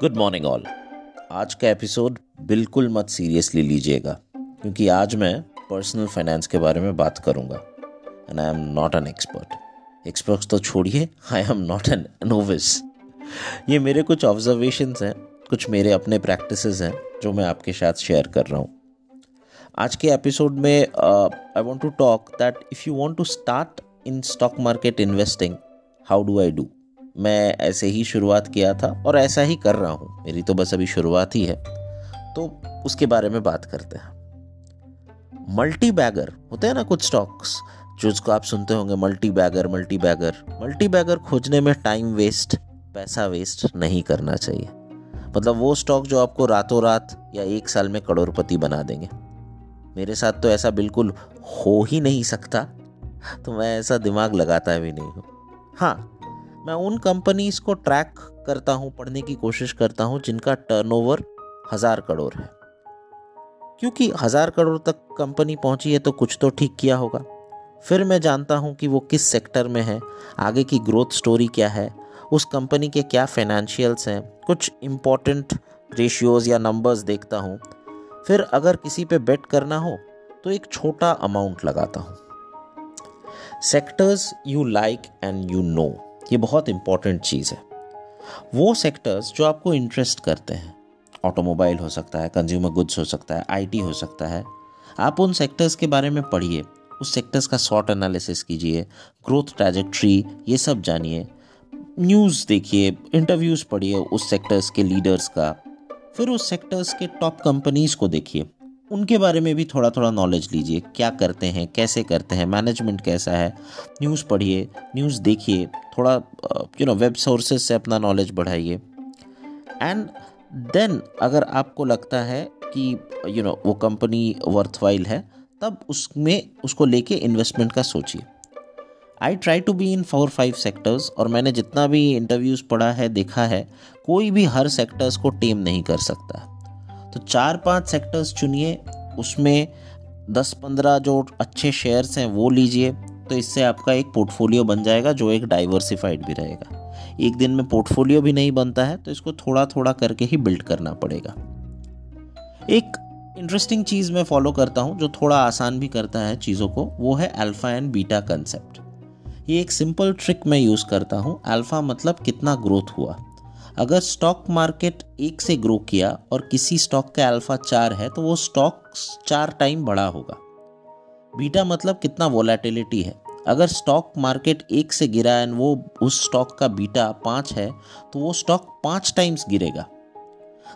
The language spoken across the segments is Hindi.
गुड मॉर्निंग ऑल आज का एपिसोड बिल्कुल मत सीरियसली लीजिएगा, क्योंकि आज मैं पर्सनल फाइनेंस के बारे में बात करूँगा and I am not an expert experts तो छोड़िए I am not an novice ये मेरे कुछ ऑब्जर्वेशंस हैं, कुछ मेरे अपने प्रैक्टिसेस हैं, जो मैं आपके साथ शेयर कर रहा हूँ। आज के एपिसोड में I want to talk that if you want to start in stock market investing how do I do मैं ऐसे ही शुरुआत किया था और ऐसा ही कर रहा हूँ। मेरी तो बस अभी शुरुआत ही है। तो उसके बारे में बात करते हैं। मल्टी बैगर होते हैं ना कुछ स्टॉक्स जो उसको आप सुनते होंगे multi bagger multi bagger multi bagger खोजने में टाइम वेस्ट पैसा वेस्ट नहीं करना चाहिए। मतलब वो स्टॉक जो आपको रातों रात या एक साल में करोड़पति बना देंगे। मेरे साथ तो ऐसा बिल्कुल हो ही नहीं सकता तो मैं ऐसा दिमाग लगाता भी नहीं हूँ। हाँ मैं उन कंपनीज़ को ट्रैक करता हूँ, पढ़ने की कोशिश करता हूँ, जिनका टर्नओवर हज़ार करोड़ है। क्योंकि हज़ार करोड़ तक कंपनी पहुँची है तो कुछ तो ठीक किया होगा। फिर मैं जानता हूँ कि वो किस सेक्टर में है, आगे की ग्रोथ स्टोरी क्या है, उस कंपनी के क्या फाइनेंशियल्स हैं, कुछ इम्पोर्टेंट रेशियोज़ या नंबर्स देखता हूँ। फिर अगर किसी पे बेट करना हो तो एक छोटा अमाउंट लगाता हूँ। Sectors you like and you know ये बहुत इंपॉर्टेंट चीज़ है। वो सेक्टर्स जो आपको इंटरेस्ट करते हैं ऑटोमोबाइल हो सकता है कंज्यूमर गुड्स हो सकता है आईटी हो सकता है, आप उन सेक्टर्स के बारे में पढ़िए, उस सेक्टर्स का शॉर्ट एनालिसिस कीजिए ग्रोथ ट्रैजेक्ट्री ये सब जानिए न्यूज़ देखिए इंटरव्यूज़ पढ़िए उस सेक्टर्स के लीडर्स का, फिर उस सेक्टर्स के टॉप कंपनीज़ को देखिए। उनके बारे में भी थोड़ा थोड़ा नॉलेज लीजिए। क्या करते हैं कैसे करते हैं मैनेजमेंट कैसा है? न्यूज़ पढ़िए न्यूज़ देखिए थोड़ा यू नो वेब सोर्सेज से अपना नॉलेज बढ़ाइए। एंड देन अगर आपको लगता है कि यू you नो know, वो कंपनी वर्थवाइल है तब उसमें उसको लेके इन्वेस्टमेंट का सोचिए। I try to be in four five sectors और मैंने जितना भी इंटरव्यूज़ पढ़ा है देखा है कोई भी हर सेक्टर्स को टेम नहीं कर सकता। तो चार पाँच सेक्टर्स चुनिए, उसमें दस पंद्रह जो अच्छे शेयर्स हैं, वो लीजिए तो इससे आपका एक पोर्टफोलियो बन जाएगा, जो एक डाइवर्सिफाइड भी रहेगा। एक दिन में पोर्टफोलियो भी नहीं बनता है तो इसको थोड़ा थोड़ा करके ही बिल्ड करना पड़ेगा। एक इंटरेस्टिंग चीज़ मैं फॉलो करता हूँ, जो थोड़ा आसान भी करता है चीज़ों को, वो है अल्फ़ा एंड बीटा कंसेप्ट ये एक सिंपल ट्रिक मैं यूज़ करता हूँ। अल्फ़ा मतलब कितना ग्रोथ हुआ। अगर स्टॉक मार्केट एक से ग्रो किया और किसी स्टॉक का अल्फ़ा चार है तो वो स्टॉक चार टाइम बड़ा होगा। बीटा मतलब कितना वोलेटिलिटी है। अगर स्टॉक मार्केट एक से गिरा एंड वो उस स्टॉक का बीटा पाँच है तो वो स्टॉक पाँच टाइम्स गिरेगा।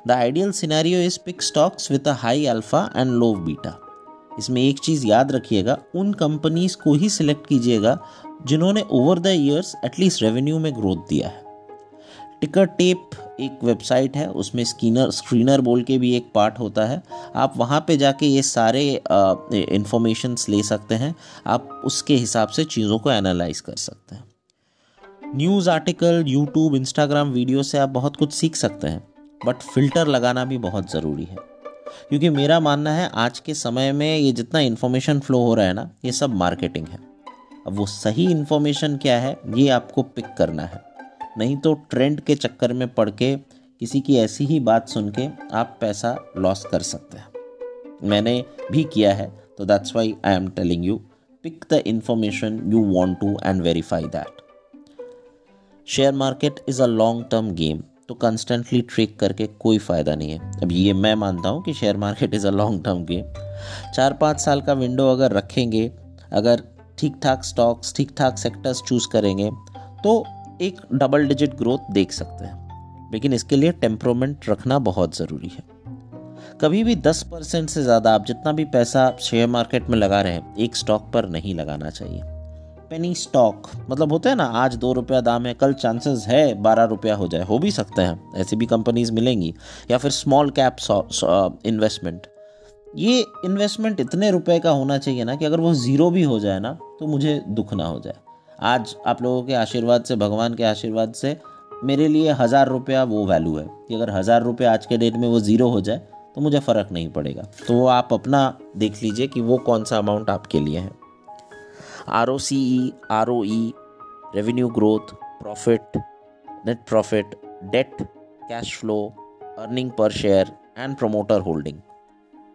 The ideal scenario is pick stocks with a high alpha and low beta इसमें एक चीज़ याद रखिएगा, उन कंपनीज़ को ही सिलेक्ट कीजिएगा जिन्होंने over the years at least revenue में ग्रोथ दिया है। टिकर टेप एक वेबसाइट है, उसमें स्कीनर, स्क्रीनर बोल के भी एक पार्ट होता है। आप वहाँ पे जाके ये सारे इंफॉर्मेशंस ले सकते हैं। आप उसके हिसाब से चीज़ों को एनालाइज कर सकते हैं। News article YouTube Instagram video से आप बहुत कुछ सीख सकते हैं बट फ़िल्टर लगाना भी बहुत ज़रूरी है। क्योंकि मेरा मानना है, आज के समय में ये जितना इन्फॉर्मेशन फ्लो हो रहा है ना, ये सब मार्केटिंग है। अब वो सही इन्फॉर्मेशन क्या है, ये आपको पिक करना है। नहीं तो ट्रेंड के चक्कर में पड़ के किसी की ऐसी ही बात सुन के आप पैसा लॉस कर सकते हैं। मैंने भी किया है तो that's why I am telling you pick the information you want to and verify that share market is a long term game तो कंस्टेंटली ट्रेक करके कोई फ़ायदा नहीं है। अब ये मैं मानता हूँ कि share market is a long term game चार पाँच साल का विंडो अगर रखेंगे, अगर ठीक ठाक स्टॉक्स ठीक ठाक सेक्टर्स चूज़ करेंगे तो एक डबल डिजिट ग्रोथ देख सकते हैं। लेकिन इसके लिए टेम्परोमेंट रखना बहुत ज़रूरी है। कभी भी 10 परसेंट से ज़्यादा आप जितना भी पैसा शेयर मार्केट में लगा रहे हैं, एक स्टॉक पर नहीं लगाना चाहिए। पेनी स्टॉक मतलब होता है ना, आज दो रुपया दाम है, कल चांसेस है बारह रुपया हो जाए, हो भी सकते हैं। ऐसी भी कंपनीज़ मिलेंगी। या फिर स्मॉल कैप इन्वेस्टमेंट ये इन्वेस्टमेंट इतने रुपए का होना चाहिए ना कि अगर वो ज़ीरो भी हो जाए ना तो मुझे दुख ना हो जाए। आज आप लोगों के आशीर्वाद से, भगवान के आशीर्वाद से मेरे लिए हज़ार रुपया वो वैल्यू है कि अगर हज़ार रुपया आज के डेट में वो ज़ीरो हो जाए तो मुझे फ़र्क नहीं पड़ेगा। तो वो आप अपना देख लीजिए कि वो कौन सा अमाउंट आपके लिए है। R O C E R O E revenue growth profit net profit debt cash flow earning per share and promoter holding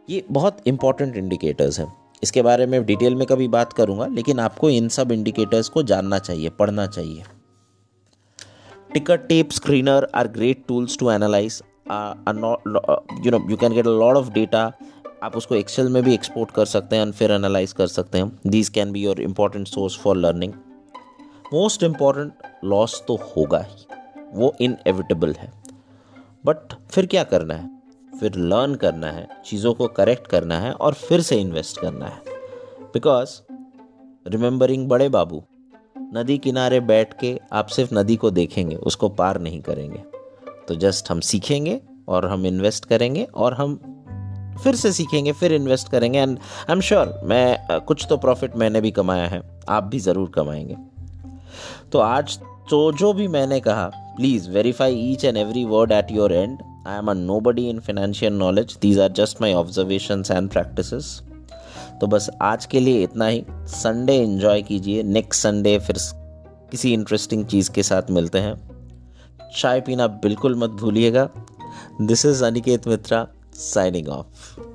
ये बहुत इंपॉर्टेंट इंडिकेटर्स हैं। इसके बारे में डिटेल में कभी बात करूँगा, लेकिन आपको इन सब इंडिकेटर्स को जानना चाहिए, पढ़ना चाहिए। Tickertape screener are great tools to analyse you know you can get a lot of data आप उसको एक्सेल में भी एक्सपोर्ट कर सकते हैं फिर एनालाइज कर सकते हैं। These can be your important source for learning most important loss तो होगा ही। वो इनएविटेबल है। बट फिर क्या करना है? फिर लर्न करना है, चीज़ों को करेक्ट करना है और फिर से इन्वेस्ट करना है। बिकॉज़ रिमेंबरिंग बड़े बाबू, नदी किनारे बैठ के आप सिर्फ़ नदी को देखेंगे, उसको पार नहीं करेंगे। तो जस्ट हम सीखेंगे और हम इन्वेस्ट करेंगे और हम फिर से सीखेंगे, फिर इन्वेस्ट करेंगे। एंड आई एम श्योर मैं, कुछ तो प्रॉफिट मैंने भी कमाया है, आप भी ज़रूर कमाएँगे। तो आज तो जो भी मैंने कहा please verify each and every word at your end I am a nobody in financial knowledge these are just my observation and practice तो बस आज के लिए इतना ही। संडे इन्जॉय कीजिए। नेक्स्ट संडे फिर किसी इंटरेस्टिंग चीज़ के साथ मिलते हैं। चाय पीना बिल्कुल मत भूलिएगा। This is Aniket Mitra signing off.